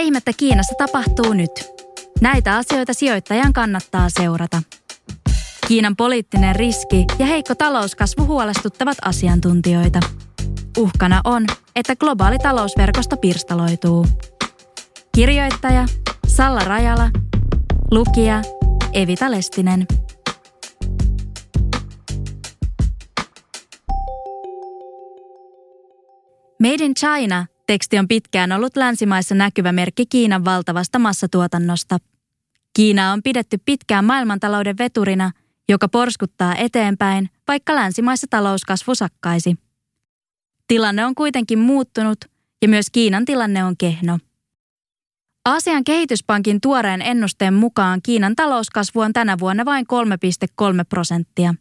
ihmettä Kiinassa tapahtuu nyt? Näitä asioita sijoittajan kannattaa seurata. Kiinan poliittinen riski ja heikko talouskasvu huolestuttavat asiantuntijoita. Uhkana on, että globaali talousverkosto pirstaloituu. Kirjoittaja Salla Rajala, lukija Evita Lestinen. Made in China teksti on pitkään ollut länsimaissa näkyvä merkki Kiinan valtavasta massatuotannosta. Kiina on pidetty pitkään maailmantalouden veturina, joka porskuttaa eteenpäin, vaikka länsimaissa talouskasvu sakkaisi. Tilanne on kuitenkin muuttunut ja myös Kiinan tilanne on kehno. Aasian kehityspankin tuoreen ennusteen mukaan Kiinan talouskasvu on tänä vuonna vain 3,3 prosenttia.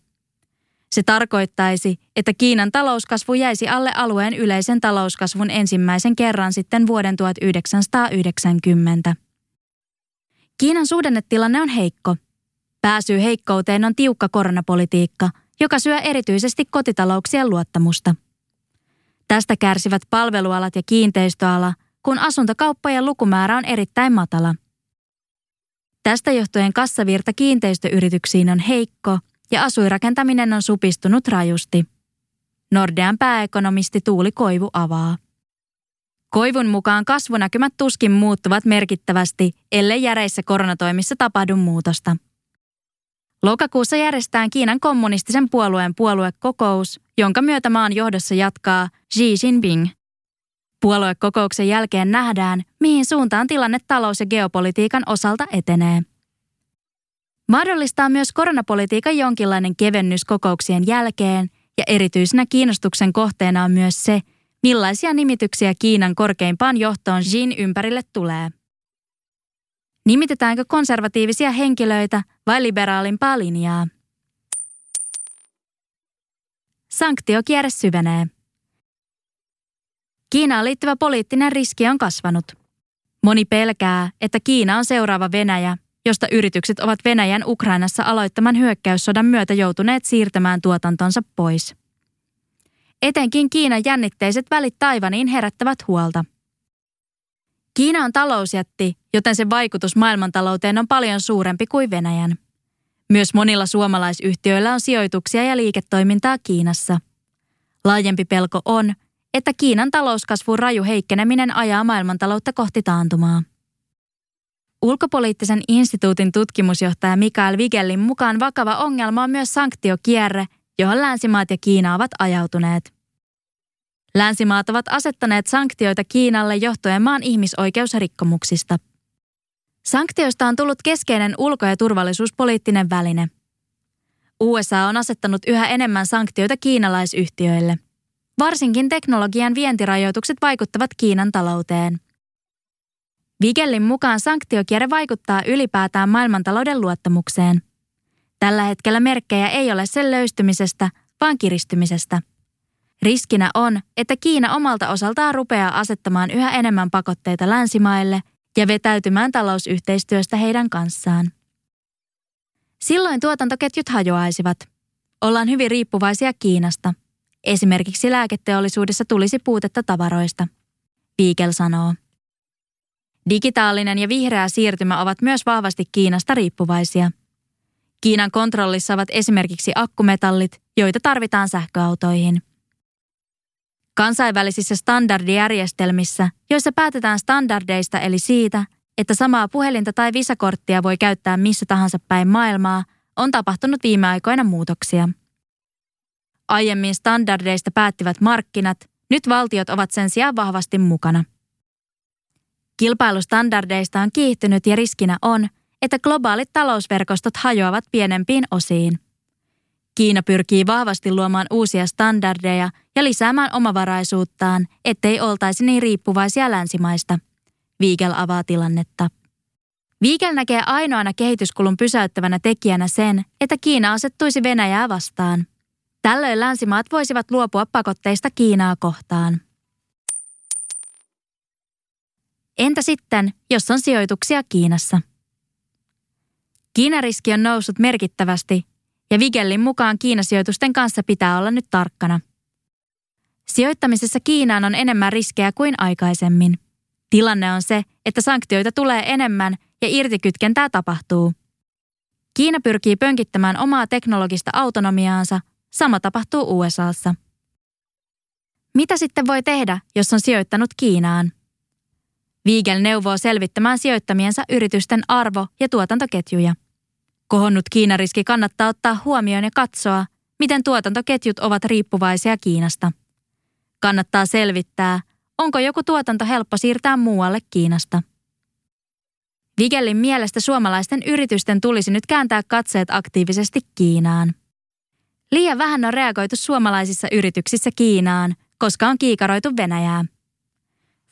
Se tarkoittaisi, että Kiinan talouskasvu jäisi alle alueen yleisen talouskasvun ensimmäisen kerran sitten vuoden 1990. Kiinan suhdannetilanne on heikko. Pääsy heikkouteen on tiukka koronapolitiikka, joka syö erityisesti kotitalouksien luottamusta. Tästä kärsivät palvelualat ja kiinteistöala, kun asuntokauppojen lukumäärä on erittäin matala. Tästä johtuen kassavirta kiinteistöyrityksiin on heikko ja asuirakentaminen on supistunut rajusti. Nordean pääekonomisti Tuuli Koivu avaa. Koivun mukaan kasvunäkymät tuskin muuttuvat merkittävästi, ellei järeissä koronatoimissa tapahdu muutosta. Lokakuussa järjestetään Kiinan kommunistisen puolueen puoluekokous, jonka myötä maan johdossa jatkaa Xi Jinping. Puoluekokouksen jälkeen nähdään, mihin suuntaan tilanne talous- ja geopolitiikan osalta etenee. Mahdollistaa myös koronapolitiikan jonkinlainen kevennys kokouksien jälkeen, ja erityisenä kiinnostuksen kohteena on myös se, millaisia nimityksiä Kiinan korkeimpaan johtoon Xin ympärille tulee. Nimitetäänkö konservatiivisia henkilöitä vai liberaalimpaa linjaa? Sanktiokierre syvenee. Kiinaan liittyvä poliittinen riski on kasvanut. Moni pelkää, että Kiina on seuraava Venäjä, josta yritykset ovat Venäjän Ukrainassa aloittaman hyökkäyssodan myötä joutuneet siirtämään tuotantonsa pois. Etenkin Kiinan jännitteiset välit Taivaniin herättävät huolta. Kiina on talousjätti, joten sen vaikutus maailmantalouteen on paljon suurempi kuin Venäjän. Myös monilla suomalaisyhtiöillä on sijoituksia ja liiketoimintaa Kiinassa. Laajempi pelko on, että Kiinan talouskasvun raju heikkeneminen ajaa maailmantaloutta kohti taantumaa. Ulkopoliittisen instituutin tutkimusjohtaja Mikael Vigellin mukaan vakava ongelma on myös sanktiokierre, johon länsimaat ja Kiina ovat ajautuneet. Länsimaat ovat asettaneet sanktioita Kiinalle johtuen maan ihmisoikeusrikkomuksista. Sanktioista on tullut keskeinen ulko- ja turvallisuuspoliittinen väline. USA on asettanut yhä enemmän sanktioita kiinalaisyhtiöille. Varsinkin teknologian vientirajoitukset vaikuttavat Kiinan talouteen – Vigellin mukaan sanktiokierre vaikuttaa ylipäätään maailmantalouden luottamukseen. Tällä hetkellä merkkejä ei ole sen löystymisestä, vaan kiristymisestä. Riskinä on, että Kiina omalta osaltaan rupeaa asettamaan yhä enemmän pakotteita länsimaille ja vetäytymään talousyhteistyöstä heidän kanssaan. Silloin tuotantoketjut hajoaisivat. Ollaan hyvin riippuvaisia Kiinasta. Esimerkiksi lääketeollisuudessa tulisi puutetta tavaroista. Viikel sanoo. Digitaalinen ja vihreä siirtymä ovat myös vahvasti Kiinasta riippuvaisia. Kiinan kontrollissa ovat esimerkiksi akkumetallit, joita tarvitaan sähköautoihin. Kansainvälisissä standardijärjestelmissä, joissa päätetään standardeista eli siitä, että samaa puhelinta tai visakorttia voi käyttää missä tahansa päin maailmaa, on tapahtunut viime aikoina muutoksia. Aiemmin standardeista päättivät markkinat, nyt valtiot ovat sen sijaan vahvasti mukana. Kilpailustandardeista on kiihtynyt ja riskinä on, että globaalit talousverkostot hajoavat pienempiin osiin. Kiina pyrkii vahvasti luomaan uusia standardeja ja lisäämään omavaraisuuttaan, ettei oltaisi niin riippuvaisia länsimaista. Viikel avaa tilannetta. Viikel näkee ainoana kehityskulun pysäyttävänä tekijänä sen, että Kiina asettuisi Venäjää vastaan. Tällöin länsimaat voisivat luopua pakotteista Kiinaa kohtaan. Entä sitten, jos on sijoituksia Kiinassa? Kiinariski on noussut merkittävästi ja Vigellin mukaan Kiinasijoitusten kanssa pitää olla nyt tarkkana. Sijoittamisessa Kiinaan on enemmän riskejä kuin aikaisemmin. Tilanne on se, että sanktioita tulee enemmän ja irtikytkentää tapahtuu. Kiina pyrkii pönkittämään omaa teknologista autonomiaansa, sama tapahtuu USAssa. Mitä sitten voi tehdä, jos on sijoittanut Kiinaan? Viigel neuvoo selvittämään sijoittamiensa yritysten arvo- ja tuotantoketjuja. Kohonnut Kiinariski kannattaa ottaa huomioon ja katsoa, miten tuotantoketjut ovat riippuvaisia Kiinasta. Kannattaa selvittää, onko joku tuotanto helppo siirtää muualle Kiinasta. Vigellin mielestä suomalaisten yritysten tulisi nyt kääntää katseet aktiivisesti Kiinaan. Liian vähän on reagoitu suomalaisissa yrityksissä Kiinaan, koska on kiikaroitu Venäjää.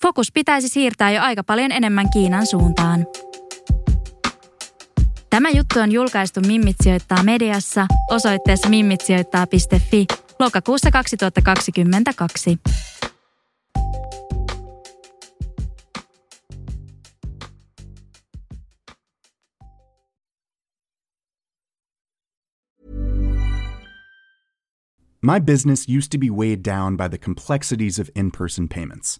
Fokus pitäisi siirtää jo aika paljon enemmän Kiinan suuntaan. Tämä juttu on julkaistu Mimmit sijoittaa mediassa osoitteessa mimmitsijoittaa.fi lokakuussa 2022. My business used to be weighed down by the complexities of in person payments.